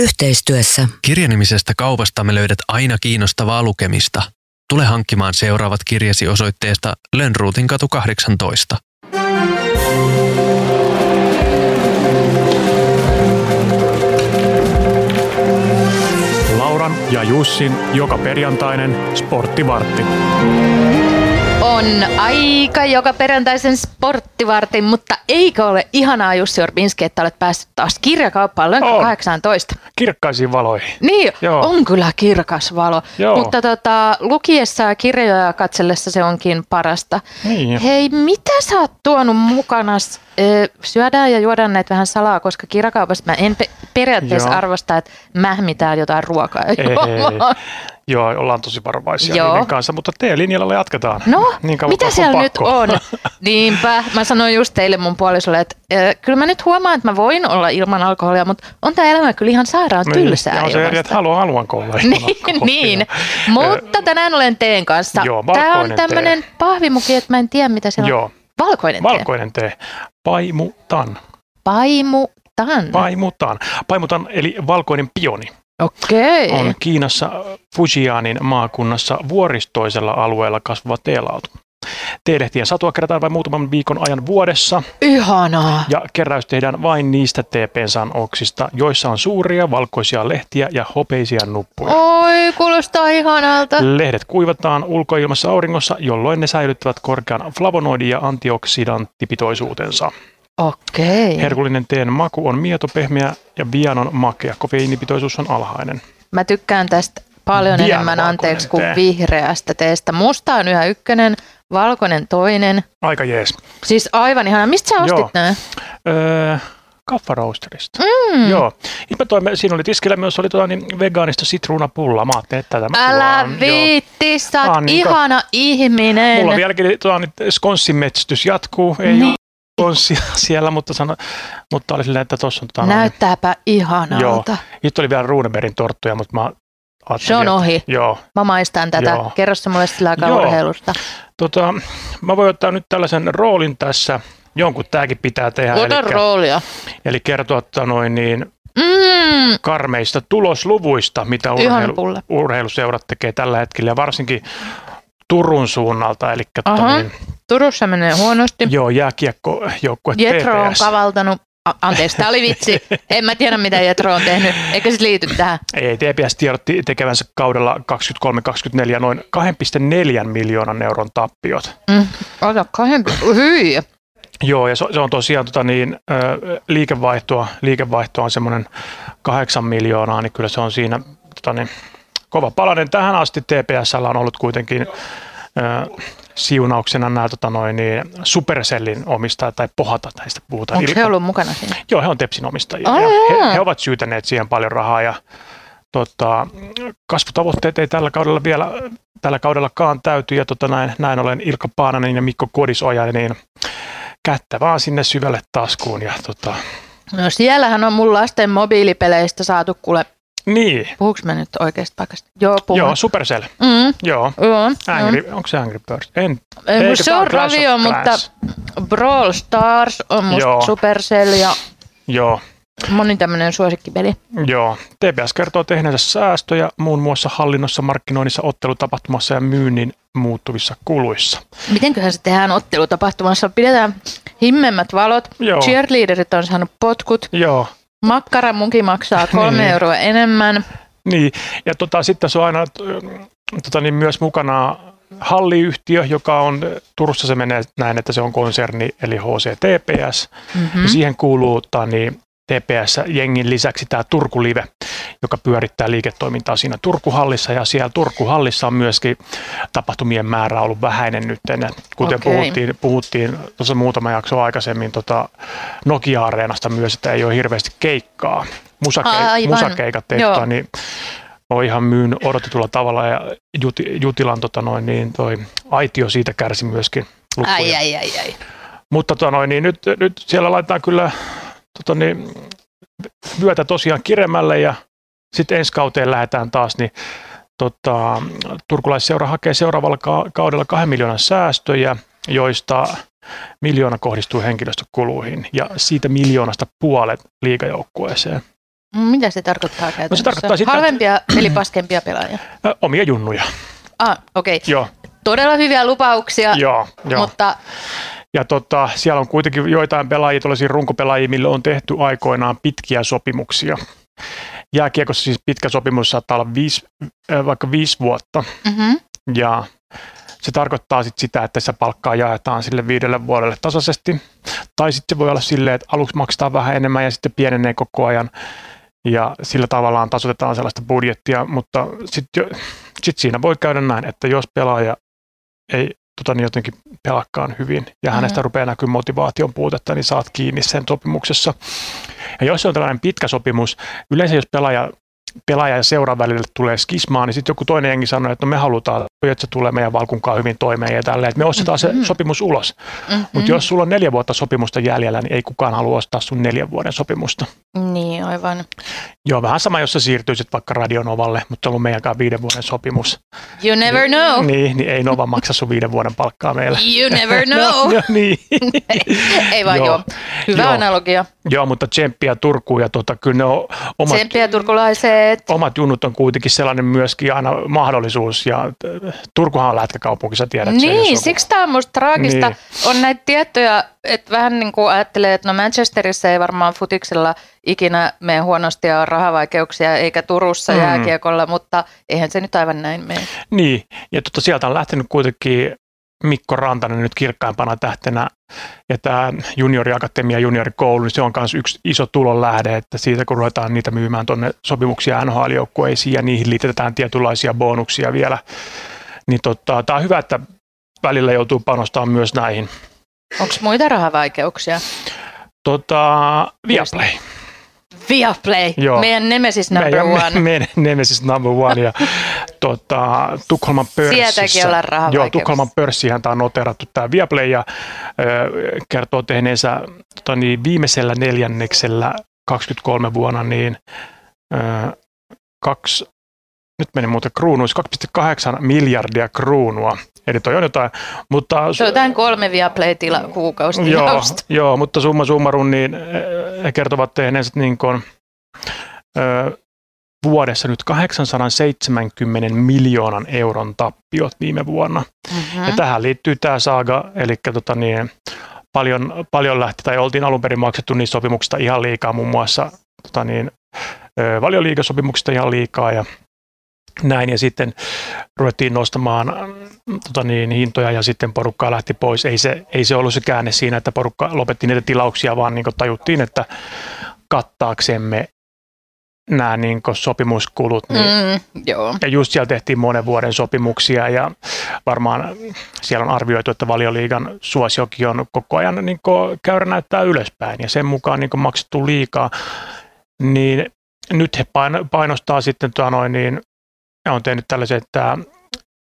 Yhteistyössä Kirjanimisestä kaupastamme löydät aina kiinnostavaa lukemista. Tule hankkimaan seuraavat kirjasi osoitteesta Lönnruutin katu 18. Lauran ja Jussin joka perjantainen sporttivartti. On aika joka perjantaisen sporttivartin, mutta eikö ole ihanaa Jussi Orbinski, että olet päässyt taas kirjakauppaan Lönkkä On. 18? Kirkkaisiin valoihin. Niin, Joo. on kyllä kirkas valo, Joo. mutta tota, lukiessa ja kirjoja katsellessa se onkin parasta. Niin. Hei, mitä sä oot tuonut mukana? Syödään ja juodaan näitä vähän salaa, koska kirjakaupassa mä en pe- periaatteessa Joo. arvosta, että mähmitään jotain ruokaa Ei, juomaan. Joo, ollaan tosi varovaisia Joo. niiden kanssa, mutta T-linjalla jatketaan. No, niin kauan mitä siellä nyt pakko. on? Niinpä, mä sanoin just teille mun puolisolle, että äh, kyllä mä nyt huomaan, että mä voin olla ilman alkoholia, mutta on tämä elämä kyllä ihan sairaan Niin, tylsää ja on se eri, että haluan, haluanko olla ilman niin, niin. mutta tänään olen teen kanssa. Joo, Tämä on tämmöinen pahvimuki, että mä en tiedä mitä siellä on. Joo, Valkoinen, tee. valkoinen tee. Paimutan. Paimutan. Paimutan. Paimutan, eli valkoinen pioni, Okei. on Kiinassa Fujianin maakunnassa vuoristoisella alueella kasvava teelautu. Teelehtien satua kerätään vain muutaman viikon ajan vuodessa Ihanaa. ja keräys tehdään vain niistä teepensaan oksista, joissa on suuria valkoisia lehtiä ja hopeisia nuppuja. Oi, kuulostaa ihanalta. Lehdet kuivataan ulkoilmassa auringossa, jolloin ne säilyttävät korkean flavonoidi- ja antioksidanttipitoisuutensa. Okei. Herkullinen teen maku on mieto, pehmeä ja vianon makea. Kofeiinipitoisuus on alhainen. Mä tykkään tästä paljon Vielä enemmän anteeksi kuin tee. vihreästä teestä. Musta on yhä ykkönen, valkoinen toinen. Aika jees. Siis aivan ihana. Mistä sä ostit Joo. nää? Öö, Kaffa Roasterista. Mm. Joo. Mä toimme, siinä oli tiskillä myös oli tuota, niin vegaanista sitruunapullaa. Mä ajattelin, että tätä mä Älä viitti, sä oot ihana ihminen. Mulla on vieläkin tuota, niin skonssin metsästys jatkuu. Ei Niin. Ole skonssia siellä, mutta, sano, mutta oli silleen, että tuossa on tota, noin- Näyttääpä ihanalta. Joo. Nyt oli vielä Runebergin torttuja, mutta mä Se on että- ohi. Joo. Mä maistan tätä. Joo. Kerro se mulle sillä aikaa Joo. urheilusta. Tota, mä voin ottaa nyt tällaisen roolin tässä. Jonkun tämäkin pitää tehdä. Ota eli, roolia. eli kertoa että noin, niin, Mm, karmeista tulosluvuista, mitä urheilu, urheiluseurat tekee tällä hetkellä ja varsinkin Turun suunnalta. Eli tota, Aha. niin, Turussa menee huonosti. joo, jääkiekkojoukkue Jetro on kavaltanut. A- anteeksi, tämä oli vitsi. En mä tiedä, mitä Jetro on tehnyt. Eikä se liity tähän. Ei, TPS tiedotti tekevänsä kaudella 23-24 noin 2,4 miljoonan euron tappiot. Mm. Ota kahden. Hyi. Joo, ja se, se on tosiaan tota niin, liikevaihtoa, liikevaihtoa on semmoinen 8 miljoonaa, niin kyllä se on siinä tota niin, kova palanen. Tähän asti TPSllä on ollut kuitenkin siunauksena nämä tota noin, niin, Supercellin omistajat tai pohata näistä puhutaan. Onko he ollut mukana siinä? Joo, he on Tepsin omistajia. Ai ja he, he, ovat syytäneet siihen paljon rahaa ja tota, kasvutavoitteet ei tällä kaudella vielä tällä kaudellakaan täyty ja tota, näin, näin olen Ilkka Paananen ja Mikko Kodisoja, niin kättä vaan sinne syvälle taskuun ja tota, No siellähän on mun lasten mobiilipeleistä saatu kuule. Niin, Puhuks mä nyt oikeasta paikasta? Joo, puhun. joo, Supercell, Mm, joo. joo. Angry, onko se Angry Birds? En, Ei, se on Ravio, mutta? Brawl Stars on musta Joo. Supercell ja joo, moni tämmönen suosikkipeli. joo. TPS kertoo tehneensä säästöjä muun muassa hallinnossa, markkinoinnissa, ottelutapahtumassa ja myynnin muuttuvissa kuluissa. Mitenköhän se tehdään ottelutapahtumassa? Pidetään himmemmät valot, Joo. cheerleaderit on saanut potkut, Joo, makkaramunki maksaa kolme Niin. euroa enemmän. Niin, ja tota, sitten se on aina äh, tota, niin myös mukana halliyhtiö, joka on, Turussa se menee näin, että se on konserni, eli HCTPS, Mm-hmm. ja siihen kuuluu tota, niin, TPS-jengin lisäksi tämä Turku-live, joka pyörittää liiketoimintaa siinä Turkuhallissa, ja siellä Turkuhallissa on myöskin tapahtumien määrä ollut vähäinen nyt, kuten Okei. puhuttiin, puhuttiin tuossa muutama jakso aikaisemmin tota Nokia-areenasta myös, että ei ole hirveästi keikkaa, Musake- Aivan. musakeikat ei tota, niin, on ihan myynyt odotetulla tavalla, ja Juti, Jutilan tota noin, niin toi aitio siitä kärsi myöskin. Ai, ai, ai, ai. Mutta tota noin, niin nyt, nyt siellä laitetaan kyllä tota niin, vyötä tosiaan kiremmälle ja sitten ensi kauteen lähdetään taas, niin tota, turkulaisseura hakee seuraavalla ka- kaudella kahden miljoonan säästöjä, joista miljoona kohdistuu henkilöstökuluihin ja siitä miljoonasta puolet liigajoukkueeseen. Mitä se tarkoittaa käytännössä? tarkoittaa sitä, että- Halvempia eli paskempia pelaajia. Omia junnuja. Ah, okei. Okay. Joo, Todella hyviä lupauksia, joo, joo. mutta Ja tota, siellä on kuitenkin joitain pelaajia, tällaisia runkopelaajia, mille on tehty aikoinaan pitkiä sopimuksia. Jääkiekossa siis pitkä sopimus saattaa olla viisi, äh, vaikka viisi vuotta. mm-hmm. Ja se tarkoittaa sit sitä, että se palkkaa jaetaan sille viidelle vuodelle tasaisesti. Tai sitten se voi olla silleen, että aluksi maksetaan vähän enemmän ja sitten pienenee koko ajan. Ja sillä tavallaan tasoitetaan sellaista budjettia, mutta sitten sit siinä voi käydä näin, että jos pelaaja ei tota, niin jotenkin pelakkaan hyvin ja hänestä Mhm. rupeaa näkyä motivaation puutetta, niin saat kiinni sen sopimuksessa. Ja jos se on tällainen pitkä sopimus, yleensä jos pelaaja, pelaaja ja seuran välille tulee skismaa, niin sitten joku toinen jengi sanoo, että no me halutaan, että se tulee meidän valkunkaan hyvin toimeen ja tälleen, että me ostetaan se Mhm. sopimus ulos. mm-hmm. Mutta jos sulla on neljä vuotta sopimusta jäljellä, niin ei kukaan halua ostaa sun neljän vuoden sopimusta. Niin, aivan. Joo, vähän sama, jos sä siirtyisit vaikka Radionovalle, mutta se on ollut meidänkään viiden vuoden sopimus. You never know. Niin, niin ei Nova maksa sun viiden vuoden palkkaa meille. You never know. No, niin. Ei vaan Joo. joo. Hyvä Joo. analogia. Joo, mutta tsemppiä Turkuun ja tota, kyllä ne on omat, Tsemppiä turkulaiset. omat junnut on kuitenkin sellainen myöskin aina mahdollisuus ja Turkuhan on lätkäkaupunki, sä tiedät Niin, joku- siksi tämä on musta traagista. Niin. On näitä tiettyjä, että vähän niin kuin ajattelee, että no Manchesterissa ei varmaan futiksella ikinä mene huonosti ja on rahavaikeuksia, eikä Turussa Mm. mm. jääkiekolla, mutta eihän se nyt aivan näin mene. Niin, ja tota, sieltä on lähtenyt kuitenkin Mikko Rantanen nyt kirkkaimpana tähtenä, ja tämä junioriakatemia, juniorikoulu, niin se on myös yksi iso tulonlähde, että siitä kun ruvetaan niitä myymään tuonne sopimuksia NHL-joukkueisiin ja niihin liitetään tietynlaisia bonuksia vielä, niin tota, tämä on hyvä, että välillä joutuu panostamaan myös näihin. Onko muita rahavaikeuksia? Tota, Viaplay. Viaplay, Joo. meidän nemesis number meidän, one. Me, meidän Nemesis number one ja tota, Tukholman pörssissä. Sieltäkin ollaan Joo, rahavaikeuksia. Tukholman pörssihän tämä on noterattu tämä Viaplay ja ö, kertoo tehneensä tota niin, viimeisellä neljänneksellä 23 vuonna niin ö, kaksi, nyt meni muuten kruunuissa, 2,8 miljardia kruunua. Eli toi on jotain, mutta... Se on jotain kolme Viaplay-tila kuukausi Joo, joo, mutta summa summarum, niin eh, he kertovat tehneensä niin kuin, ö, vuodessa nyt 870 miljoonan euron tappiot viime vuonna. Mm-hmm. Ja tähän liittyy tämä saaga, eli tota niin, paljon, paljon lähti, tai oltiin alun perin maksettu niistä sopimuksista ihan liikaa, muun muassa tota niin, ö, valioliigasopimuksista ihan liikaa ja näin, ja sitten ruvettiin nostamaan mm, tota niin, hintoja ja sitten porukkaa lähti pois. Ei se, ei se ollut se käänne siinä, että porukka lopetti niitä tilauksia, vaan niin tajuttiin, että kattaaksemme nämä niin sopimuskulut, niin Mm, joo. ja just siellä tehtiin monen vuoden sopimuksia ja varmaan siellä on arvioitu, että valioliigan suosiokin on koko ajan niin käyrä näyttää ylöspäin ja sen mukaan niin maksettu liikaa. Niin nyt he paino- painostaa sitten tuo noin, niin he on tehnyt tällaisen, että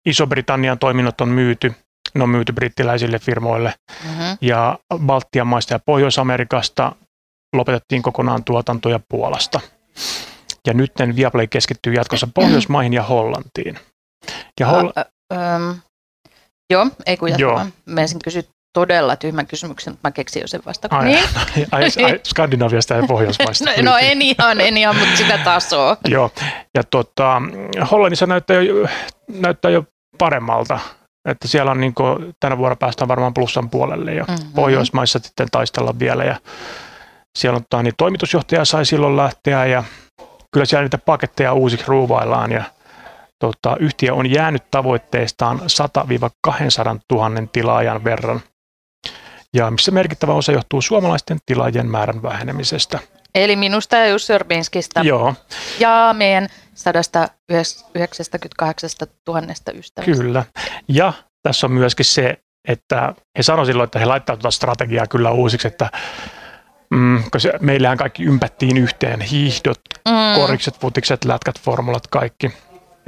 Iso-Britannian toiminnot on myyty, ne on myyty brittiläisille firmoille Mm-hmm. ja Baltian maista ja Pohjois-Amerikasta lopetettiin kokonaan tuotanto ja Puolasta. Ja nyt Viaplay keskittyy jatkossa Pohjoismaihin ja Hollantiin. Ja Hol- Ä, ä, äm, joo, ei kun jatka Joo. vaan. Mä ensin kysyä todella tyhmän kysymyksen, mutta mä keksin jo sen vasta. ai, Niin? ai, ai, Skandinaviasta ja Pohjoismaista. No, no en ihan, en ihan, mutta sitä tasoa. Joo, ja tota, Hollannissa näyttää jo, näyttää jo paremmalta. Että siellä on niin kuin, tänä vuonna päästään varmaan plussan puolelle ja Mhm. Pohjoismaissa sitten taistella vielä. Ja siellä on, tota, niin toimitusjohtaja sai silloin lähteä ja kyllä siellä niitä paketteja uusiksi ruuvaillaan ja tota, yhtiö on jäänyt tavoitteestaan 100-200 000 tilaajan verran. Ja missä merkittävä osa johtuu suomalaisten tilaajien määrän vähenemisestä. Eli minusta ja Jussi Orbinskista Joo, ja meidän 198 000 ystävästä. Kyllä. Ja tässä on myöskin se, että he sanoivat silloin, että he laittavat tuota strategiaa kyllä uusiksi, että mm, koska meillähän kaikki ympättiin yhteen, hiihdot, Mm, korikset, futikset, lätkät, formulat, kaikki.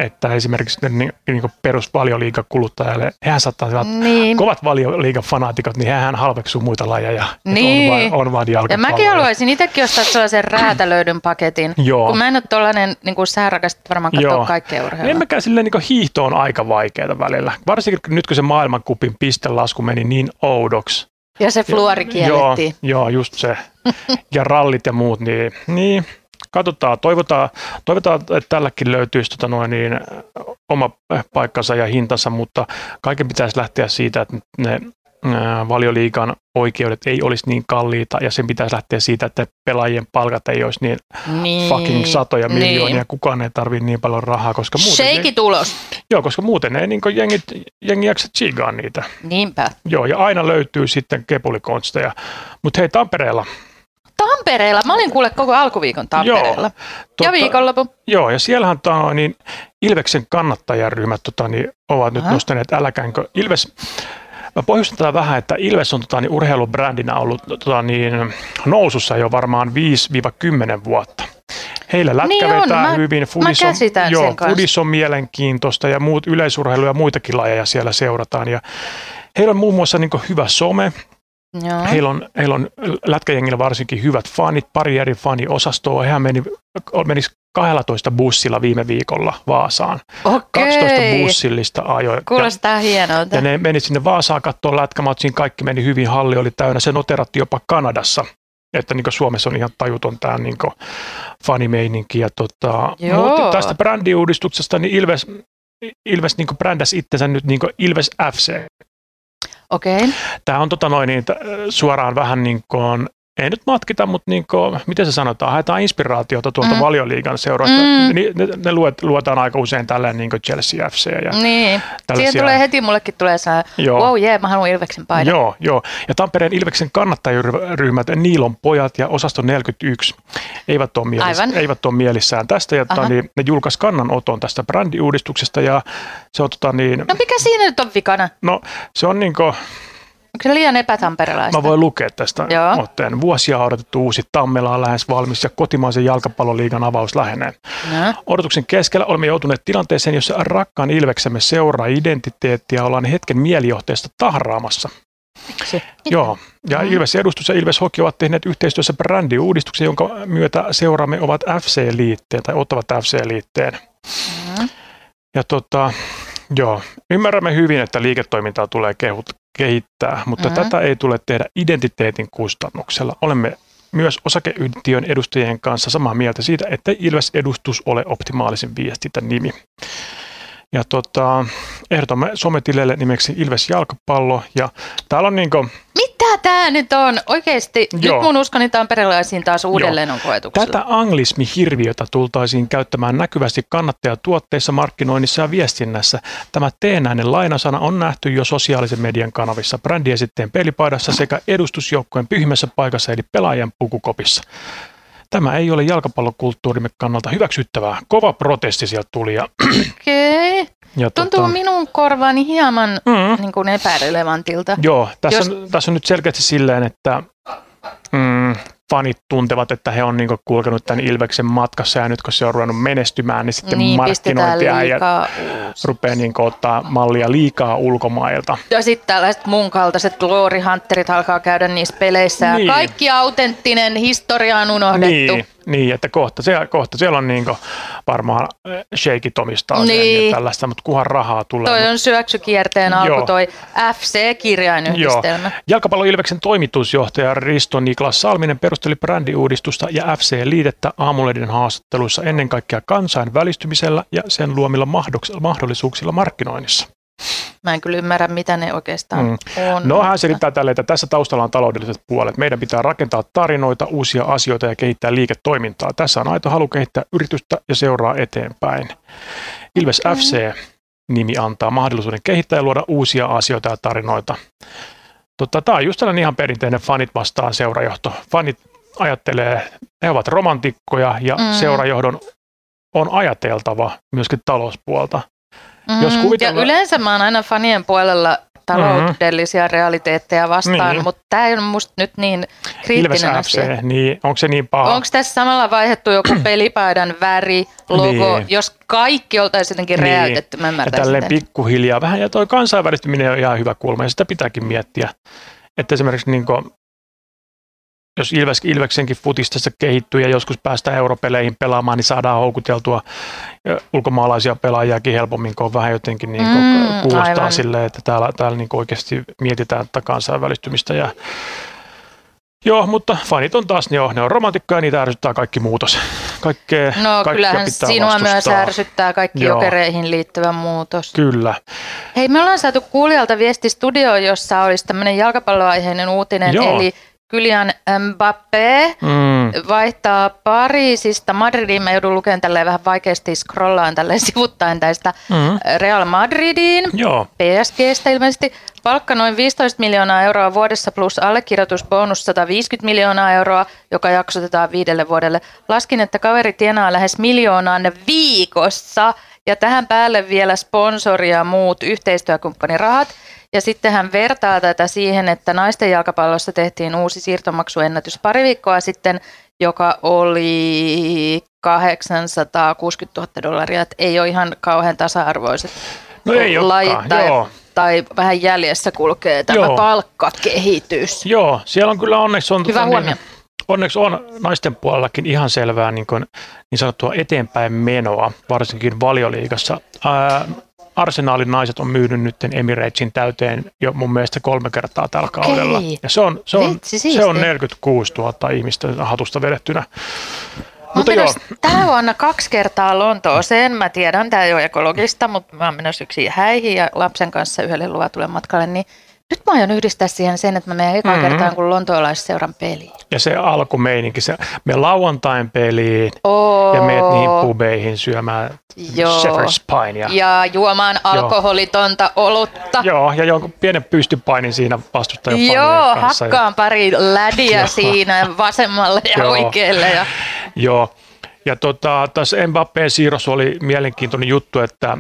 Että esimerkiksi ne niin, niin perusvalioliigakuluttajalle, hehän saattaa olla niin. kovat valioliigafanaatikot, niin hehän halveksuu muita lajeja. Niin. On vain, on vain Ja mäkin haluaisin itsekin ostaa sellaisen räätälöidyn paketin. Joo. Kun mä en ole tollainen, niin kuin sä rakastat varmaan katsoa kaikkea urheilua. En mäkään silleen niin hiihto on aika vaikeaa välillä. Varsinkin nyt kun se maailmankupin pistelasku meni niin oudoksi. Ja se fluori kiellettiin. Joo, joo, just se. Ja rallit ja muut, niin, niin katsotaan, toivotaan, toivotaan että tälläkin löytyisi tota noin niin, oma paikkansa ja hintansa, mutta kaiken pitäisi lähteä siitä, että ne valioliikan oikeudet ei olisi niin kalliita ja sen pitäisi lähteä siitä, että pelaajien palkat ei olisi niin, niin fucking satoja niin. miljoonia, kukaan ei tarvitse niin paljon rahaa, koska muuten... Shake tulos. Joo, koska muuten ei niin jengi, jengi jaksa niitä. Niinpä. Joo, ja aina löytyy sitten kepulikonsteja. Mutta hei, Tampereella Tampereella. Mä olin kuule koko alkuviikon Tampereella. Joo, totta, ja viikonloppu. Joo, ja siellähän tano, niin Ilveksen kannattajaryhmät tota, niin, ovat nyt nostaneet äläkäänkö. Ilves, Mä pohjustan tätä vähän, että Ilves on tota, niin, urheilubrändinä ollut tota, niin, nousussa jo varmaan 5-10 vuotta. Heillä lätkä niin vetää mä, hyvin, fudis on, joo, fudis on mielenkiintoista ja muut yleisurheilu ja muitakin lajeja siellä seurataan. Ja heillä on muun muassa niin hyvä some, Joo. Heillä on, heillä on lätkäjengillä varsinkin hyvät fanit, pari eri faniosastoa. Hehän meni, meni 12 bussilla viime viikolla Vaasaan. Okei. 12 bussillista ajoi. Kuulostaa hienolta. Ja ne meni sinne Vaasaan katsoa lätkämatsiin, kaikki meni hyvin, halli oli täynnä. Se noteratti jopa Kanadassa että niin Suomessa on ihan tajuton tämä niin fanimeininki. Ja tota, mutta tästä brändiuudistuksesta, niin Ilves, Ilves niin brändäsi itsensä nyt niin Ilves FC. Okei. Okay. Tämä on tota noin, niin, suoraan vähän niin kuin ei nyt matkita, mutta niin kuin, miten se sanotaan, haetaan inspiraatiota tuolta mm. valioliigan seuroista. Mm. Ne, ne, ne luet, luetaan aika usein tälleen niin kuin Chelsea FC. Ja niin, siihen tulee heti, mullekin tulee se, wow, jee, yeah, mä haluan Ilveksen paidan. Joo, joo. Ja Tampereen Ilveksen kannattajaryhmät, Niilon pojat ja osasto 41, eivät ole, mielis, eivät ole mielissään tästä. Ja tota, niin, ne julkaisi kannanoton tästä brändiuudistuksesta ja se on tota niin... No mikä siinä nyt on vikana? No se on niin kuin, Onko se liian epätamperelaista? Mä voin lukea tästä Joo. otteen. Vuosia odotettu uusi Tammela on lähes valmis ja kotimaisen jalkapalloliigan avaus lähenee. No. Odotuksen keskellä olemme joutuneet tilanteeseen, jossa rakkaan Ilveksemme seuraa identiteettiä ollaan hetken mielijohteesta tahraamassa. Se. Joo, ja mm. Ilves Edustus ja Ilves Hoki ovat tehneet yhteistyössä brändiuudistuksen, jonka myötä seuraamme ovat FC-liitteen tai ottavat FC-liitteen. Mm. Ja tota, Joo, ymmärrämme hyvin, että liiketoimintaa tulee kehut, kehittää, mutta mm-hmm. tätä ei tule tehdä identiteetin kustannuksella. Olemme myös osakeyhtiön edustajien kanssa samaa mieltä siitä, että Ilves-edustus ole optimaalisin nimi. Ja tota, ehdotamme sometileille nimeksi Ilves Jalkapallo. Ja täällä on niinku... Mitä tämä nyt on? Oikeasti, Joo. nyt mun uskoni tamperelaisiin taas uudelleen Joo. on koetuksella. Tätä anglismihirviötä tultaisiin käyttämään näkyvästi kannattajatuotteissa, markkinoinnissa ja viestinnässä. Tämä teenäinen lainasana on nähty jo sosiaalisen median kanavissa, brändiesitteen pelipaidassa sekä edustusjoukkojen pyhimmässä paikassa eli pelaajan pukukopissa. Tämä ei ole jalkapallokulttuurimme kannalta hyväksyttävää. Kova protesti sieltä tuli. Ja, Okei. Okay. Ja Tuntuu tota, minun korvaani hieman mm, niin kuin epärelevantilta. Joo, tässä, Jos... on, tässä on nyt selkeästi silleen, että mm, fanit tuntevat, että he on niinku kulkenut tämän Ilveksen matkassa ja nyt kun se on ruvennut menestymään, niin sitten niin, markkinointiäijät rupeaa niinku ottaa mallia liikaa ulkomailta. Ja sitten tällaiset mun kaltaiset glory hunterit alkaa käydä niissä peleissä niin. ja kaikki autenttinen historia on unohdettu. Niin. Niin, että kohta, siellä, kohta siellä on niin varmaan eh, sheikit omistaa niin. ja tällaista, mutta kuhan rahaa tulee. Toi on syöksykierteen alku, Joo. toi FC-kirjainyhdistelmä. Jalkapallo Ilveksen toimitusjohtaja Risto Niklas Salminen perusteli brändiuudistusta ja FC-liitettä aamulehden haastatteluissa ennen kaikkea kansainvälistymisellä ja sen luomilla mahdollisuuksilla markkinoinnissa. Mä en kyllä ymmärrä, mitä ne oikeastaan mm. on. No hän selittää tälle, että tässä taustalla on taloudelliset puolet. Meidän pitää rakentaa tarinoita, uusia asioita ja kehittää liiketoimintaa. Tässä on aito halu kehittää yritystä ja seuraa eteenpäin. Ilves okay. FC nimi antaa mahdollisuuden kehittää ja luoda uusia asioita ja tarinoita. Tota, tämä on just tällainen ihan perinteinen fanit vastaan seurajohto. Fanit ajattelee, he ovat romantikkoja ja mm. seurajohdon on ajateltava myöskin talouspuolta. Mm, Jos kuvitellaan... Ja yleensä mä oon aina fanien puolella taloudellisia mm-hmm. realiteetteja vastaan, niin. mutta tämä on musta nyt niin kriittinen Ilves asia. Niin onko se niin paha? Onko tässä samalla vaihdettu joku pelipaidan väri, logo, niin. jos kaikki oltaisiin jotenkin niin. räjäytetty, mä Ja tälleen pikkuhiljaa vähän, ja toi kansainvälistyminen on ihan hyvä kulma, ja sitä pitääkin miettiä. Että esimerkiksi niin kuin, jos Ilves, Ilveksenkin futistassa kehittyy ja joskus päästään europeleihin pelaamaan, niin saadaan houkuteltua ulkomaalaisia pelaajiakin helpommin, kun on vähän jotenkin niin kuin mm, kuulostaa silleen, että täällä, täällä niin oikeasti mietitään tätä kansainvälistymistä. Ja, joo, mutta fanit on taas, joo, ne on romantikkoja ja niitä ärsyttää kaikki muutos. kaikkea, No kaikkea kyllähän pitää sinua myös vastustaa. ärsyttää kaikki Joo. jokereihin liittyvä muutos. Kyllä. Hei, me ollaan saatu kuulijalta viesti studioon, jossa olisi tämmöinen jalkapalloaiheinen uutinen, Joo. eli Kylian Mbappé Mm. vaihtaa Pariisista Madridiin. Mä joudun lukemaan tälleen vähän vaikeasti scrollaan tälleen sivuttaen tästä Mm. Real Madridiin. Joo, PSGstä ilmeisesti. Palkka noin 15 miljoonaa euroa vuodessa plus allekirjoitusbonus 150 miljoonaa euroa, joka jaksotetaan viidelle vuodelle. Laskin, että kaveri tienaa lähes miljoonaan viikossa ja tähän päälle vielä sponsori ja muut yhteistyökumppanirahat. Ja sitten hän vertaa tätä siihen, että naisten jalkapallossa tehtiin uusi siirtomaksuennätys pari viikkoa sitten, joka oli 860 000 dollaria. Et ei ole ihan kauhean tasa-arvoiset no ei lajit tai, joo. tai vähän jäljessä kulkee tämä Joo. palkkakehitys. Joo, siellä on kyllä onneksi on, Hyvä tota huomio. niin, onneksi on naisten puolellakin ihan selvää niin, kuin, niin sanottua eteenpäin menoa, varsinkin valioliigassa. Ää, Arsenaalin naiset on myynyt nyt Emiratesin täyteen jo mun mielestä kolme kertaa tällä Okei. kaudella. Ja se on, se on, Vitsi, se on siistiä. 46 000 ihmistä hatusta vedettynä. Mä oon menossa tänä vuonna kaksi kertaa Lontooseen. Mä tiedän, tämä ei ole ekologista, mutta mä oon menossa yksin häihin ja lapsen kanssa yhdelle luvatulle matkalle. Niin nyt mä aion yhdistää siihen sen, että mä menen ekaa Mhm. mm-hmm. kertaan kuin lontoolaisseuran peliin. ja se alkumeininki, se, me lauantain peliin Oo. ja meet niihin pubeihin syömään Joo. Shepherd's Pine. Ja, Ja juomaan alkoholitonta olutta. Joo, ja jonkun pienen pystypainin siinä vastustajan Joo, hakkaan pari lädiä Joo. siinä vasemmalle ja Joo. oikealle. Ja... Joo. Ja tota, tässä Mbappén siirros oli mielenkiintoinen juttu, että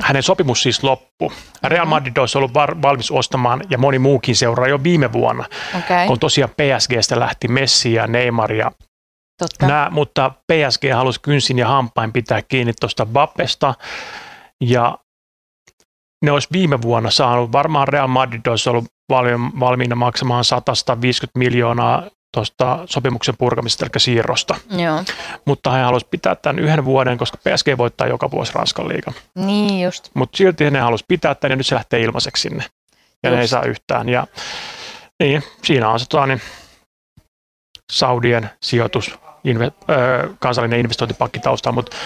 hänen sopimus siis loppu. Real Madrid olisi ollut var- valmis ostamaan ja moni muukin seuraa jo viime vuonna, Okay. kun tosiaan PSGstä lähti Messi ja Neymar ja Totta. Nää, mutta PSG halusi kynsin ja hampain pitää kiinni tuosta Bappesta ja ne olisi viime vuonna saanut, varmaan Real Madrid olisi ollut valmi- valmiina maksamaan 150 miljoonaa tuosta sopimuksen purkamisesta, eli siirrosta. Joo, Mutta he halusivat pitää tämän yhden vuoden, koska PSG voittaa joka vuosi Ranskan liigan. niin just. Mutta silti ne halusivat pitää tämän ja nyt se lähtee ilmaiseksi sinne. Ja ne ei Just. saa yhtään. Ja niin, siinä on se tota, niin, Saudien sijoitus, inve, ö, kansallinen investointipankki taustalla, mutta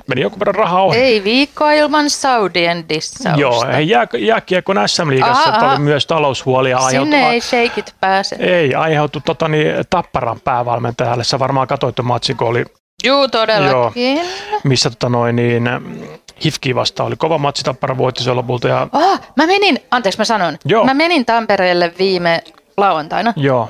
nyt meni jonkun verran rahaa ohi. Ei viikkoa ilman Saudien dissausta. Joo, ei jää, jääkiekon SM-liigassa Aha, myös taloushuolia Sinne ei shakeit pääse. ei aiheutu tota, niin, Tapparan päävalmentajalle. Sä varmaan katsoit matsin, kun oli Juu, todellakin. missä tota noin, niin, Hifki vastaan oli kova matsi, Tappara voitti sen lopulta ja Oh, mä menin, anteeksi mä sanon, Joo. mä menin Tampereelle viime lauantaina, joo,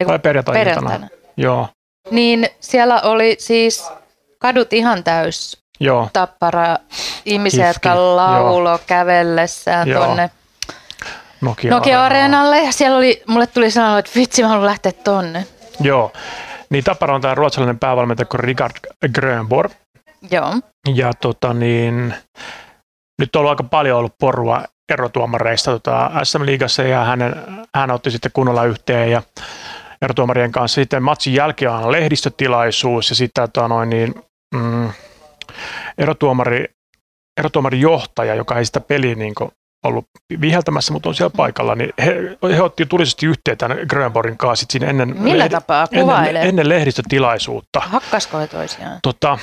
Eiku, perjantai perjantaina. Joo, Niin siellä oli siis kadut ihan täys joo, tappara ihmisiä, Hifki, jotka laulo kävellessään Joo. tonne Nokia, Nokia-areenalle. Ja siellä oli, mulle tuli sellainen, että vitsi mä haluan lähteä tonne. Joo, niin Tappara on tämä ruotsalainen päävalmentaja kuin Richard Grönborg. Joo. Ja tota niin, nyt on ollut aika paljon ollut porua erotuomareista tota SM-liigassa ja hänen, hän otti sitten kunnolla yhteen ja erotuomarien kanssa. Sitten matsin jälkeen on lehdistötilaisuus ja sitten tota noin niin, mm, erotuomari, johtaja, joka ei sitä peliä niin kuin ollut viheltämässä, mutta on siellä paikalla, niin he, he otti tulisesti yhteen tämän Grönborgin kanssa sit siinä ennen, Millä tapaa? ennen, Kuvaile. ennen lehdistötilaisuutta Hakkasko he toisiaan? tota,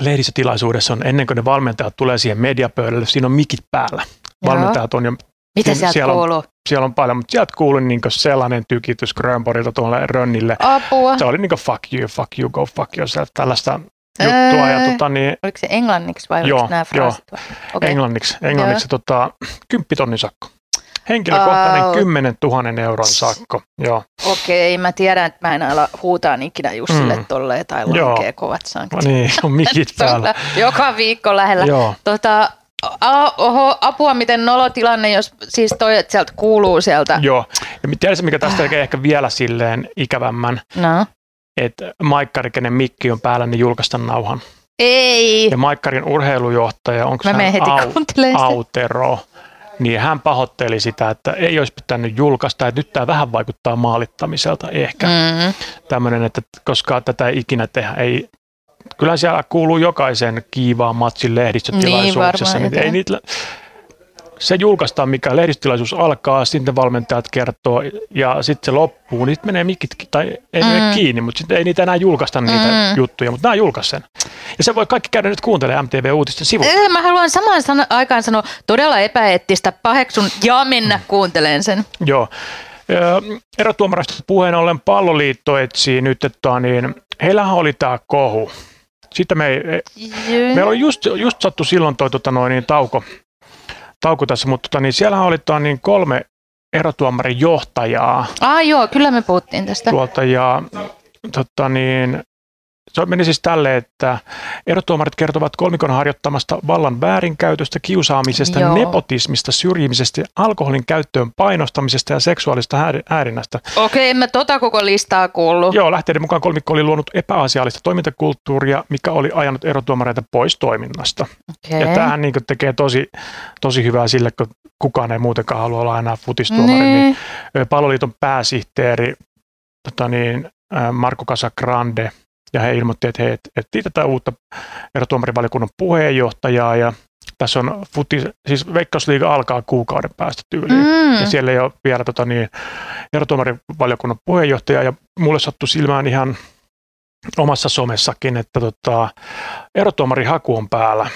lehdistötilaisuudessa on ennen kuin ne valmentajat tulee siihen mediapöydälle, siinä on mikit päällä. Joo. Valmentajat on jo, Mitä sieltä siellä on- kuuluu? siellä on paljon, mutta sieltä kuului niin sellainen tykitys Grönborgilta tuolle Rönnille. Apua. Se oli niin fuck you, fuck you, go fuck yourself, tällaista juttua. Ja Ää. tota, niin, Oliko se englanniksi vai Joo, oliko nämä joo. fraasit? vai? Okei. englanniksi, englanniksi tota, kymppitonnin sakko. Henkilökohtainen Au. 10 000 euron sakko. Joo. Okei, mä tiedän, että mä en ala huutaa ikinä Jussille Mm. tolleen tai Joo. lankee kovat No sanktiot. niin, on mikit päällä. Joka viikko lähellä. Joo. Tota, oho, apua, miten nolotilanne, jos siis toi, että sieltä kuuluu sieltä. Joo. Ja tiedätkö, mikä tästä tekee ehkä vielä silleen ikävämmän, No. Että Maikkari, kenen mikki on päällä, niin julkaista nauhan. Ei. Ja Maikkarin urheilujohtaja, onko hän heti Au. Autero, niin hän pahoitteli sitä, että ei olisi pitänyt julkaista, että nyt tämä vähän vaikuttaa maalittamiselta ehkä. Mm. Mm. Tämmöinen, että koska tätä ei ikinä tehdä, ei, kyllähän siellä kuuluu jokaisen kiivaan matsin lehdistötilaisuuksessa, Niin, varmaan niin ei niitä, se julkaistaan, mikä lehdistilaisuus alkaa, sitten valmentajat kertoo ja sitten se loppuu, niin sitten menee mikit, tai ei mm. mene kiinni, mutta sitten ei niitä enää julkaista niitä mm. juttuja, mutta nämä julkaisi sen. Ja se voi kaikki käydä nyt kuuntelemaan MTV-uutisten sivuilta. Mä haluan samaan san- aikaan sanoa todella epäeettistä, paheksun ja mennä kuuntelemaan sen. Joo. Erotuomarista puheen ollen palloliitto etsii nyt, että niin, heillähän oli tämä kohu. Sitten me ei, meillä oli just, just sattu silloin toi tota noin, niin tauko, tauko tässä, mutta tota, niin siellä oli tota, niin kolme erotuomarin johtajaa. Ah joo, kyllä me puhuttiin tästä. Tuolta ja tota, niin, se meni siis tälle, että erotuomarit kertovat kolmikon harjoittamasta vallan väärinkäytöstä, kiusaamisesta, Joo. nepotismista, syrjimisestä, alkoholin käyttöön painostamisesta ja seksuaalista häirinnästä. Okei, en mä tota koko listaa kuullut. Joo, lähteiden mukaan kolmikko oli luonut epäasiallista toimintakulttuuria, mikä oli ajanut erotuomareita pois toiminnasta. Okay. Ja tämähän niin tekee tosi, tosi hyvää sille, kun kukaan ei muutenkaan halua olla enää futistuomari, niin, niin Palloliiton pääsihteeri tota niin, Marko Casagrande – ja he ilmoitti, että he etsivät tätä uutta erotuomarivaliokunnan puheenjohtajaa ja tässä on futi, siis Veikkausliiga alkaa kuukauden päästä tyyliin. Mm. Ja siellä ei ole vielä tota, niin, erotuomarivaliokunnan puheenjohtaja ja mulle sattui silmään ihan omassa somessakin, että tota, erotuomarihaku on päällä.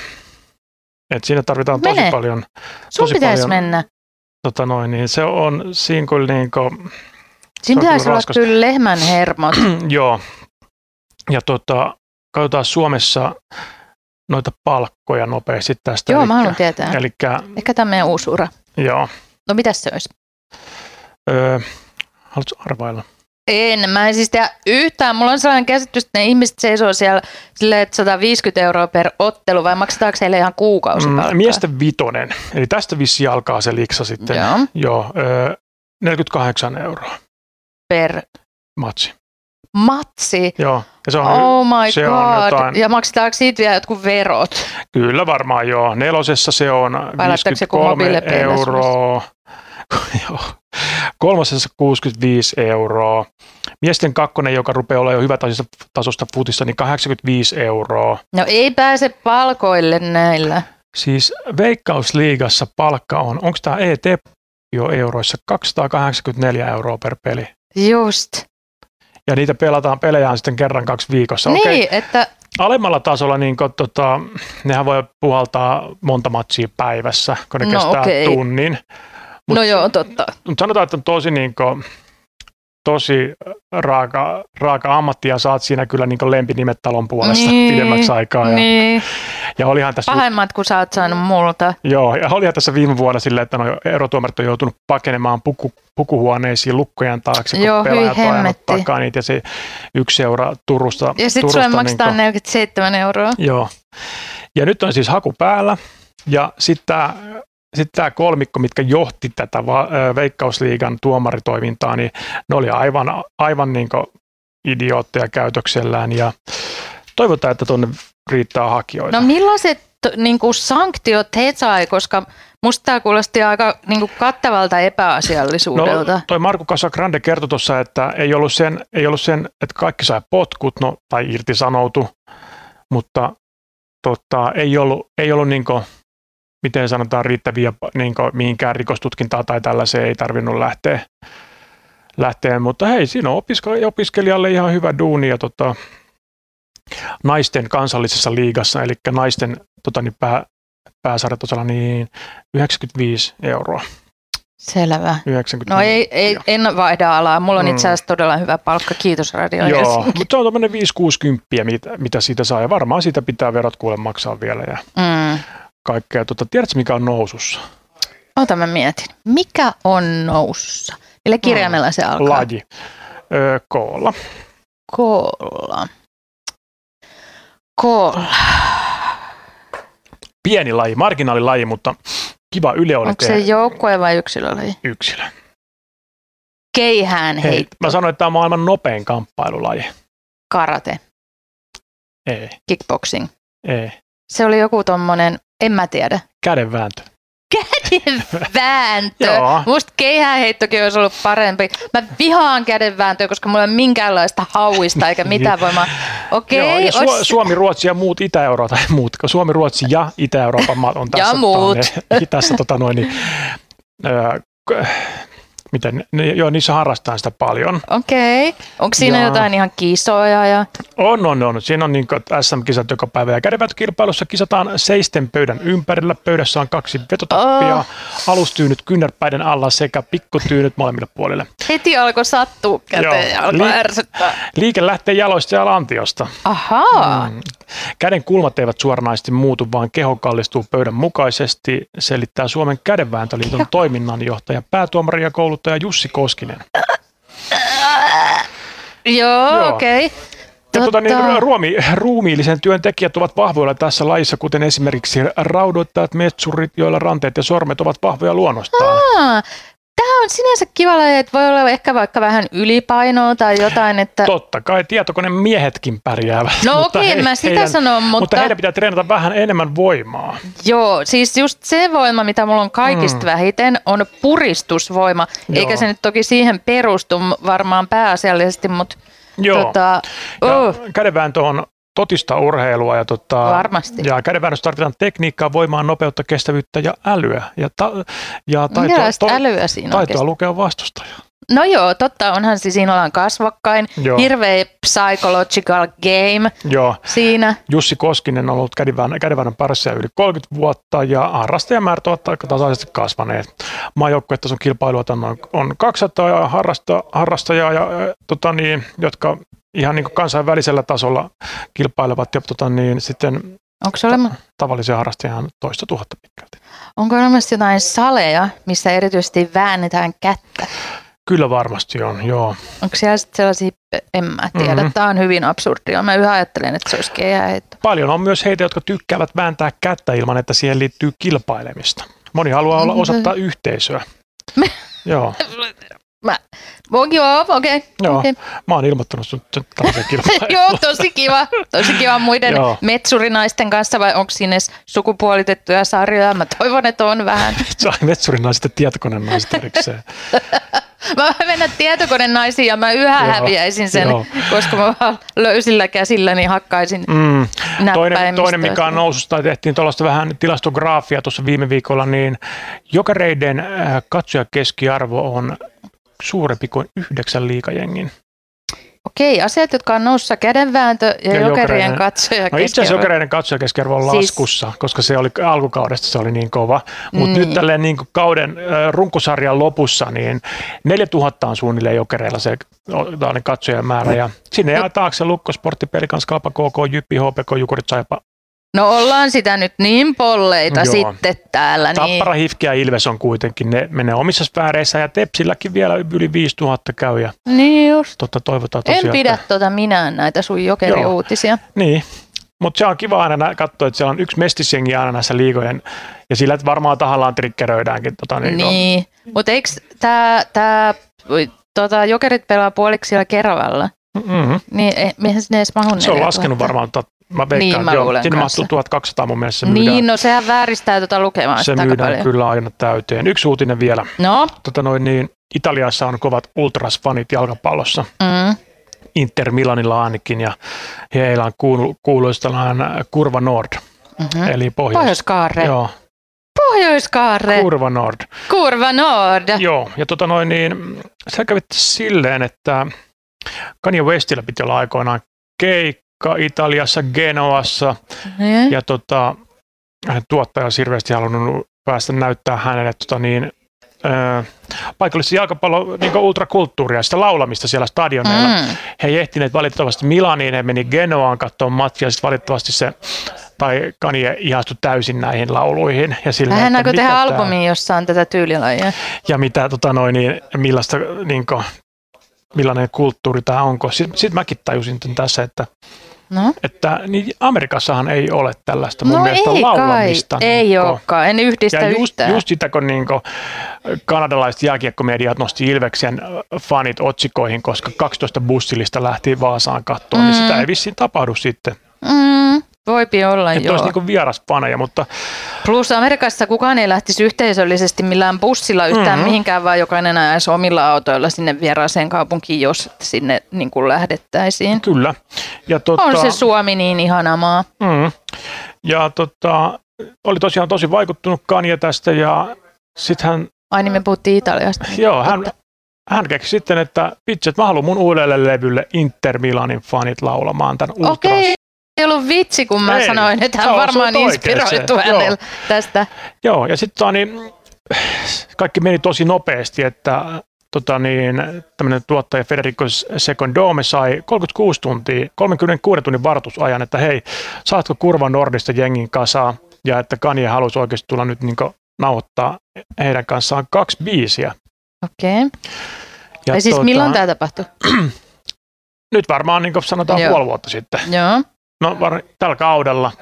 Et siinä tarvitaan tosi Mene. paljon. Sun tosi pitäisi paljon, mennä. Tota noin, niin se on siinä kuin niinku, Siinä pitäisi olla kyllä lehmän hermot. Joo, ja tota, katsotaan Suomessa noita palkkoja nopeasti tästä. Joo, elikkä, mä haluan tietää. Elikkä, Ehkä tämä meidän uusi ura. Joo. No mitäs se olisi? Öö, haluatko arvailla? En, mä en siis tiedä yhtään. Mulla on sellainen käsitys, että ne ihmiset seisoo siellä silleen, että 150 euroa per ottelu, vai maksetaanko heille ihan kuukausipalkkaa? Mm, miesten vitonen, eli tästä vissi alkaa se liksa sitten. Joo. Joo öö, 48 euroa. Per? Matsi matsi. Joo. Ja se on, oh my se god. On jotain... Ja maksetaanko siitä vielä jotkut verot? Kyllä varmaan joo. Nelosessa se on Vai 53 euroa. joo. Kolmosessa 65 euroa. Miesten kakkonen, joka rupeaa olemaan jo hyvä tasosta futissa, niin 85 euroa. No ei pääse palkoille näillä. Siis Veikkausliigassa palkka on, onko tämä ET jo euroissa, 284 euroa per peli. Just ja niitä pelataan pelejä sitten kerran kaksi viikossa. Niin, okay. että... Alemmalla tasolla niin kun, tota, nehän voi puhaltaa monta matsia päivässä, kun ne no, kestää okay. tunnin. Mut, no joo, totta. Mutta sanotaan, että on tosi, niin kun, tosi raaka, raaka ammatti ja saat siinä kyllä niin lempinimet talon puolesta niin, pidemmäksi aikaa. Ja, niin. Ja olihan tässä, Pahemmat kuin sä oot saanut multa. Joo, ja olihan tässä viime vuonna silleen, että no, erotuomarit on joutunut pakenemaan puku, pukuhuoneisiin lukkojen taakse, kun Joo, pelaajat on takaa niitä ja se yksi euro Turusta. Ja sitten sulle maksetaan niin 47 euroa. Joo. Ja nyt on siis haku päällä ja sitten sitten tämä kolmikko, mitkä johti tätä Veikkausliigan tuomaritoimintaa, niin ne oli aivan, aivan niin idiootteja käytöksellään ja toivotaan, että tuonne riittää hakijoita. No millaiset niin kuin sanktiot he sai, koska musta tämä kuulosti aika niin kuin kattavalta epäasiallisuudelta. No, toi Marko Casagrande kertoi tuossa, että ei ollut, sen, ei ollut sen, että kaikki sai potkut no, tai irtisanoutu, mutta tota, ei ollut, ei ollut niin kuin, miten sanotaan, riittäviä niin kuin, mihinkään rikostutkintaa tai tällaiseen ei tarvinnut lähteä, lähteä. mutta hei, siinä on opiskelijalle ihan hyvä duuni ja tota, naisten kansallisessa liigassa, eli naisten tota, niin pää, pääsarjatasolla, niin 95 euroa. Selvä. 90 no ei, ei, en vaihda alaa. Mulla on mm. itse asiassa todella hyvä palkka. Kiitos Radio Joo, mutta se on tämmöinen 5-60, mitä, mitä siitä saa. Ja varmaan siitä pitää verot kuule maksaa vielä. Ja mm kaikkea. Tota, tiedätkö, mikä on nousussa? Ota mä mietin. Mikä on nousussa? Millä kirjaimella se alkaa? Laji. Öö, koolla. Koolla. Koolla. Pieni laji, marginaalilaji, mutta kiva Yle oli Onko se joukkue vai yksilölaji? Yksilö. Keihään Hei, Mä sanoin, että tämä on maailman nopein kamppailulaji. Karate. Ei. Kickboxing. Ei. Se oli joku tommonen en mä tiedä. Kädenvääntö. Kädenvääntö. Joo. Musta keihäänheittokin olisi ollut parempi. Mä vihaan kädenvääntöä, koska mulla ei ole minkäänlaista hauista eikä mitään voimaa. Okei, Joo, ja okay, Su- Suomi, Ruotsi ja muut Itä-Euroopan, tai muut, kun Suomi, Ruotsi ja Itä-Euroopan maat on tässä, muut. Tota, ne, tässä tota noin, niin, öö, miten, ne, joo, niissä harrastetaan sitä paljon. Okei. Onko siinä Joo. jotain ihan kisoja? Ja... On, on, on. Siinä on niin SM-kisat joka päivä. Ja kädenvääntökilpailussa kisataan seisten pöydän ympärillä. Pöydässä on kaksi vetotappia, Oh. alustyynyt kynnärpäiden alla sekä pikkutyynyt molemmille puolille. Heti alkoi sattua käteen Joo. ja alkoi Li- ärsyttää. Liike lähtee jaloista ja lantiosta. Ahaa. Mm. Käden kulmat eivät suoranaisesti muutu, vaan keho kallistuu pöydän mukaisesti, selittää Suomen kädenvääntöliiton toiminnanjohtaja, päätuomari ja kouluttaja Jussi Koskinen. Joo, Joo. okei. Okay. Ja tuota, niin, ruomi, ruumiillisen työn tekijät ovat vahvoilla tässä lajissa, kuten esimerkiksi raudoittajat, metsurit, joilla ranteet ja sormet ovat vahvoja luonnostaan. Tämä on sinänsä kiva laji, että voi olla ehkä vaikka vähän ylipainoa tai jotain, että... Totta kai tietokoneen miehetkin pärjäävät. No okei, en mä sitä sano, mutta- Mutta heidän pitää treenata vähän enemmän voimaa. Joo, siis just se voima, mitä mulla on kaikista Mm. vähiten, on puristusvoima. Joo. Eikä se nyt toki siihen perustu varmaan pääasiallisesti, mutta Joo. tota, Ja oh, Kädenvääntö on totista urheilua ja, tota, Varmasti. ja kädenväännössä tarvitaan tekniikkaa, voimaa, nopeutta, kestävyyttä ja älyä. Ja, ta, ja taitoa, minkälaista älyä siinä taitoa lukea vastustajaa. No joo, totta, onhan siis siinä ollaan kasvokkain. Joo. Hirveä psychological game Joo. siinä. Jussi Koskinen on ollut kädenväännön, parissa yli 30 vuotta ja harrastajamäärät ovat aika tasaisesti kasvaneet. Maajoukkuetason kilpailua on, on 200 harrasta, harrastajaa, ja, tota niin, jotka ihan niin kuin kansainvälisellä tasolla kilpailevat ja tota niin, sitten Onko, olema, tavallisia harrastajia on toista tuhatta pitkälti. onko olemassa jotain saleja, missä erityisesti väännetään kättä? Kyllä varmasti on, joo. Onko siellä sitten sellaisia, en mä tiedä, Mhm. mm-hmm. tämä on hyvin absurdia. Mä yhä ajattelen, että se olisi keihäheitto. Paljon on myös heitä, jotka tykkäävät vääntää kättä ilman, että siihen liittyy kilpailemista. Moni haluaa olla osoittaa yhteisöä. joo, Mä, Voin, joo, okei. Okay. joo. Okay. Mä oon ilmoittanut sun tällaisen joo, tosi kiva. Tosi kiva muiden Joo. metsurinaisten kanssa, vai onko siinä edes sukupuolitettuja sarjoja? Mä toivon, että on vähän. Sai metsurina sitten tietokoneen naiset erikseen. Mä voin mennä tietokoneen naisiin ja mä yhä Joo, häviäisin sen, joo. koska mä vaan löysillä käsilläni hakkaisin Mm. Toinen, toinen, mikä on nousussa, tai tehtiin tuollaista vähän tilastograafia tuossa viime viikolla, niin jokareiden äh, katsojakeskiarvo on suurempi kuin yhdeksän liikajengin. Okei, asiat, jotka on noussa kädenvääntö ja, Ja jokerien katsoja No itse asiassa jokereiden katsojakeskiarvo on Siis- laskussa, koska se oli alkukaudesta se oli niin kova. Mutta Niin. nyt tälleen niin kuin kauden äh, runkosarjan lopussa, niin 4000 on suunnilleen jokereilla se tällainen katsojamäärä. Ja sinne jää taakse Lukko, Sportti, Pelikans, Kalpa, KK, Jyppi, HPK, Jukurit, Saipa, No ollaan sitä nyt niin polleita Joo. sitten täällä. Niin. Tappara, Hifki ja Ilves on kuitenkin, ne menee omissa sfääreissä ja Tepsilläkin vielä yli 5000 käy ja Niin just. totta, toivotaan En tosiaan. pidä Että, tota minä näitä sun jokeriuutisia. niin, mutta se on kiva aina katsoa, että siellä on yksi mestisjengi aina näissä liigojen ja sillä että varmaan tahallaan trikkeröidäänkin. Tota, niin, Niin, mutta eikö tämä tää, tota, jokerit pelaa puoliksi siellä Keravalla? Mm-hmm. Niin e- eihän sinne edes mahu Se on 4000. laskenut varmaan, mä veikkaan, Niin, mä joo, sinne kanssa. mahtuu 1200 mun mielestä se myydään, Niin, no sehän vääristää tota lukemaa se myydään paljon. kyllä aina täyteen. Yksi uutinen vielä. No, Tota noin, niin, Italiassa on kovat ultrasfanit jalkapallossa. mm, Inter Milanilla ainakin ja heillä on kuulu, kuuluisa tällainen Kurva Nord, mm-hmm. eli pohjois. Pohjoiskaarre. Joo, Pohjoiskaarre. Kurva Nord. Kurva Nord. Joo, ja tota noin, niin se kävi silleen, että Kanye Westillä piti olla aikoinaan keikka Italiassa, Genoassa, Niin. ja tota, hänen tuottaja olisi hirveästi halunnut päästä näyttää hänelle tota niin, ö, paikallista jalkapallo niin ultrakulttuuria, sitä laulamista siellä stadioneilla. Mm. He ei ehtineet valitettavasti Milaniin, he meni Genoaan katsomaan matsia, ja sitten valitettavasti se, tai Kanye ihastui täysin näihin lauluihin. Ja sillä, Lähdetäänkö että tehdä albumi, jossa on tätä tyylilajia? ja mitä, tota noin, niin, millaista, niin kuin, millainen kulttuuri tämä on. Sitten sit mäkin tajusin tässä, että, No, että niin Amerikassahan ei ole tällaista mun no mielestä ei kai, laulamista. ei niin kuin. olekaan, en yhdistä Ja just, yhtään. just sitä, kun niin kanadalaiset jääkiekkomediat nosti Ilveksen fanit otsikoihin, koska 12 bussillista lähti Vaasaan kattoon, mm. niin Mm. sitä ei vissiin tapahdu sitten. Mm, voipi olla, Että joo. olisi niin vieras faneja, mutta Plus Amerikassa kukaan ei lähtisi yhteisöllisesti millään bussilla yhtään Mhm. mm-hmm. mihinkään, vaan jokainen ajaisi omilla autoilla sinne vieraaseen kaupunkiin, jos sinne niin kuin lähdettäisiin. Kyllä. Ja tota, On se Suomi niin ihana maa. Mm. Ja tota, oli tosiaan tosi vaikuttunut Kanye tästä ja sitten hän, Ai niin me puhuttiin Italiasta. joo, hän, hän keksi sitten, että vitsi, että mä haluan mun uudelle levylle Inter Milanin fanit laulamaan tämän Ultras. Okei, ei ollut vitsi, kun mä Ei, sanoin, että hän varmaan inspiroitu hänellä tästä. Joo, ja sitten niin, kaikki meni tosi nopeasti, että tota niin, tämmöinen tuottaja Federico Secondome sai 36 tuntia, 36 tunnin varoitusajan, että hei, saatko kurva Nordista jengin kasaan, ja että Kanye halusi oikeasti tulla nyt niin nauhoittaa heidän kanssaan kaksi biisiä. Okei. Ja Ja siis tota, milloin tämä tapahtui? Nyt varmaan niin sanotaan Joo. puoli vuotta sitten. Joo. No var, tällä kaudella.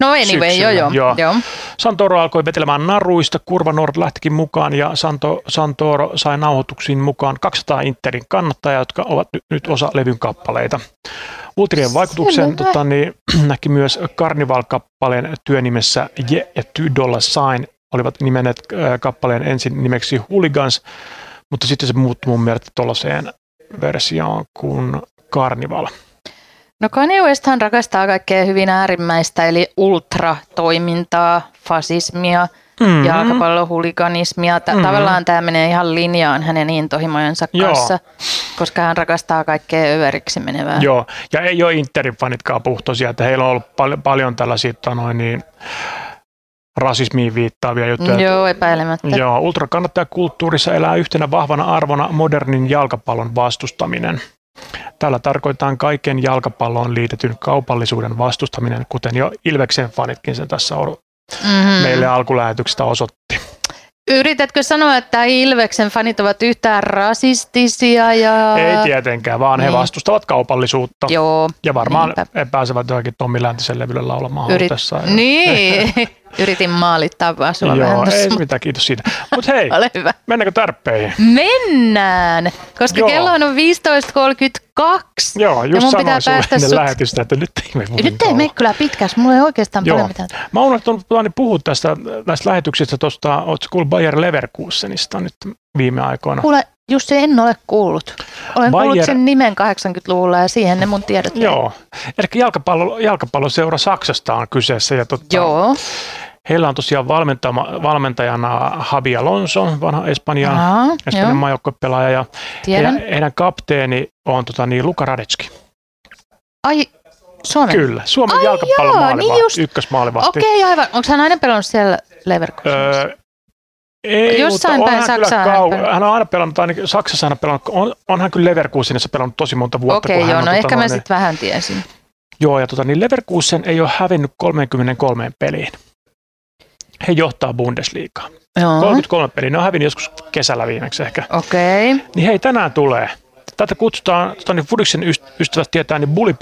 No anyway, Syksyllä, joo, joo. joo. joo. Santoro alkoi vetelemään naruista, Kurva Nord lähtikin mukaan ja Santo, Santoro sai nauhoituksiin mukaan 200 Interin kannattajaa, jotka ovat nyt, nyt osa levyn kappaleita. Ultrien vaikutuksen tota, niin, näki myös Carnival-kappaleen työnimessä Je ja Two Dollar Sign olivat nimenneet äh, kappaleen ensin nimeksi Hooligans, mutta sitten se muuttui mun mielestä tuollaiseen versioon kuin Carnival. No Kanye Westhan rakastaa kaikkea hyvin äärimmäistä, eli ultratoimintaa, fasismia, Mm. mm-hmm. jalkapallohuliganismia. T- Mhm. mm-hmm. Tavallaan tämä menee ihan linjaan hänen intohimojensa Joo. kanssa, koska hän rakastaa kaikkea överiksi menevää. Joo, ja ei ole Interin fanitkaan puhtoisia, että heillä on ollut pal- paljon tällaisia tota noin, niin, rasismiin viittaavia juttuja. Joo, epäilemättä. Joo, ultrakannattajakulttuurissa elää yhtenä vahvana arvona modernin jalkapallon vastustaminen. Tällä tarkoitetaan kaiken jalkapalloon liitetyn kaupallisuuden vastustaminen, kuten jo Ilveksen fanitkin sen tässä on Mm-hmm. meille alkulähetyksestä osoitti. Yritätkö sanoa, että Ilveksen fanit ovat yhtään rasistisia? Ja... Ei tietenkään, vaan he Niin. vastustavat kaupallisuutta. Joo, Ja varmaan Niinpä. he pääsevät johonkin Tommi Läntisen levylle laulamaan Yrit... halutessaan. niin. Yritin maalittaa vaan sua vähän Joo, ei mitään, kiitos siitä. Mutta hei, Ole hyvä. mennäänkö tärppeihin? Mennään, koska Joo. kello on 15.32. Joo, just mun pitää päästä sut- lähetystä, että nyt ei mene Nyt ei mene kyllä pitkäksi, mulla ei oikeastaan Joo. paljon mitään. Mä oon unohtanut puhua tästä, näistä lähetyksistä tuosta, ootko kuullut Bayer Leverkusenista nyt viime aikoina? Kuule, Jussi, en ole kuullut. Olen Bayer- kuullut sen nimen 80-luvulla ja siihen ne mun tiedot. Joo, eli jalkapallo, jalkapalloseura Saksasta on kyseessä ja totta, Joo. heillä on tosiaan valmentama, valmentajana Javi Alonso, vanha Espanjan, Espanjan maajoukkuepelaaja ja heidän, heidän kapteeni on tota, niin, Luka Radetski. Ai, Suomen. Kyllä, Suomen Ai jalkapallon joo, maalivahti, niin just. ykkösmaalivahti. Okei, aivan. Onko hän aina pelannut siellä Leverkusenissa? Öö, ei, Jossain mutta päin on hän kyllä Saksaa hän kau- hän on aina pelannut, ainakin Saksassa hän on pelannut, on, on hän kyllä Leverkusenissa pelannut tosi monta vuotta. Okei, kun joo, no on, ehkä tota, mä sitten vähän tiesin. Joo, ja tota, niin Leverkusen ei ole hävinnyt 33 peliin. He johtaa Bundesliigaa. Joo, 33 peliä, ne on hävinnyt joskus kesällä viimeksi ehkä. okei. Niin hei, tänään tulee. Tätä kutsutaan, tota, niin Fudiksen yst- ystävät tietää, niin Bulli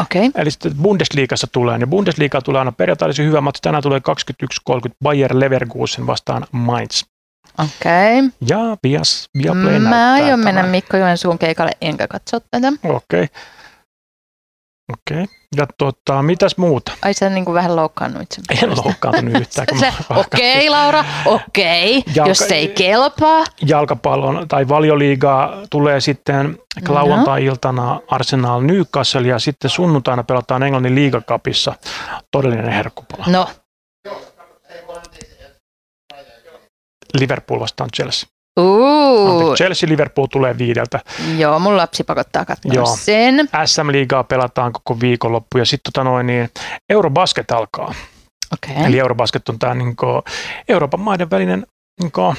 Okei. Eli sitten Bundesliigassa tulee, niin Bundesliga tulee aina perjantai, hyvä matsi. Tänään tulee 21.30 Bayer Leverkusen vastaan Mainz. Okei. Ja Bias, Viaplay Mä aion mennä. Mikko Joensuun keikalle, enkä katso tätä. Okei. Okei. Ja tota, mitäs muuta? Ai sä niin kuin vähän loukkaannuit sen En loukkaantunut yhtään. Sä- Okei, Laura, okei. Jalka- Jos se ei kelpaa. jalkapallon tai valioliigaa tulee sitten lauantai-iltana Arsenal Newcastle ja sitten sunnuntaina pelataan Englannin liigakapissa todellinen herkkupala. No, Liverpool vastaan Chelsea. Anteeksi, Chelsea Liverpool tulee viideltä. joo, mun lapsi pakottaa katsoa Joo. sen. SM-liigaa pelataan koko viikonloppu ja sitten tota noin, niin Eurobasket alkaa. Okei. Eli Eurobasket on tämä niin Euroopan maiden välinen niin kuin,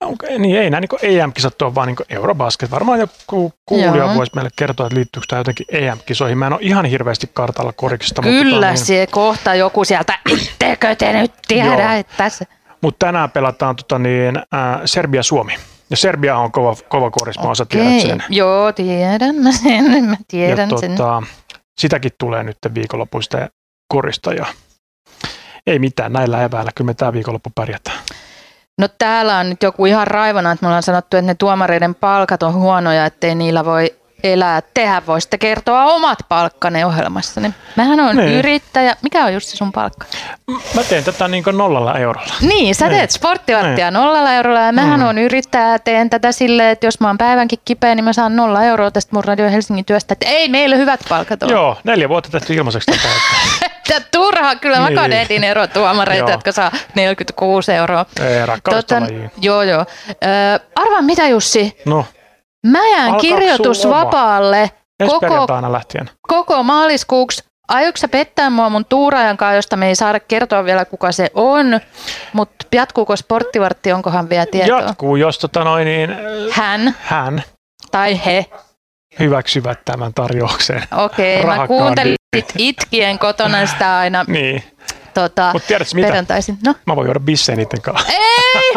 onko, niin ei nämä niin EM-kisat ole vaan niin Eurobasket. Varmaan joku kuulija Joo. voisi meille kertoa, että liittyykö tämä jotenkin EM-kisoihin. Mä en ole ihan hirveästi kartalla koriksesta. Kyllä mutta, tota niin, se kohta joku sieltä, ettekö te nyt tiedä, Joo. että se... mutta tänään pelataan tota niin, äh, Serbia-Suomi. Ja Serbia on kova, kova koris, mä osa tiedät sen. Joo, tiedän mä sen, mä tiedän ja sen. tota, sitäkin tulee nyt viikonlopuista korista ja ei mitään, näillä eväillä. Kyllä me tämä viikonloppu pärjätään. No täällä on nyt joku ihan raivona, että me ollaan sanottu, että ne tuomareiden palkat on huonoja, ettei niillä voi elää. Tehän voisitte kertoa omat palkkanne ohjelmassani. Mähän on Niin. yrittäjä. Mikä on just sun palkka? Mä teen tätä niin kuin nollalla eurolla. Niin, sä Niin. teet sporttivarttia nollalla eurolla ja mähän Mm. on yrittäjä teen tätä silleen, että jos mä oon päivänkin kipeä, niin mä saan nolla euroa tästä mun Radio Helsingin työstä. Että ei meillä hyvät palkat ole. Joo, neljä vuotta tehty ilmaiseksi tätä. Tää Turha, kyllä mä Niin. kadehdin erotuomareita, Joo. jotka saa 46 euroa. Ei, rakkaudesta lajiin. joo, joo. Ö, arvaa mitä Jussi, No, mä jään Alkaako kirjoitusvapaalle koko, lähtien. koko maaliskuuksi. Aiotko sä pettää mua mun tuuraajan kanssa, josta me ei saada kertoa vielä kuka se on, mutta jatkuuko sporttivartti, onkohan vielä tietoa? Jatkuu, jos tota noin, niin, äh, Hän hän tai he. hyväksyvät tämän tarjouksen. Okei, mä Rahakkaan kuuntelin sit itkien kotona sitä aina Niin, tota, mutta tiedätkö mitä? perjantaisin. No, Mä voin juoda bissejä niiden kanssa. ei,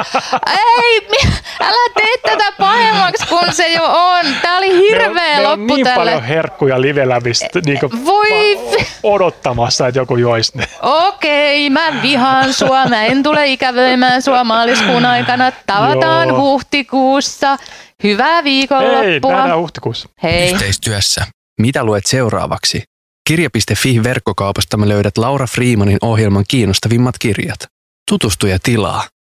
ei, mi- älä tee tätä pahemmaksi kuin se jo on. Tää oli hirveä Meillä on loppu niin tälle. paljon herkkuja live-lävistä niin Voi odottamassa, että joku joisi ne. Okei, mä vihaan sua. Mä en tule ikävöimään sua maaliskuun aikana. Tavataan Joo. huhtikuussa. Hyvää Ei, viikonloppua. nähdään huhtikuussa. Hei. Yhteistyössä. Mitä luet seuraavaksi? Kirja.fi verkkokaupasta me löydät Laura Freemanin ohjelman kiinnostavimmat kirjat. Tutustu ja tilaa.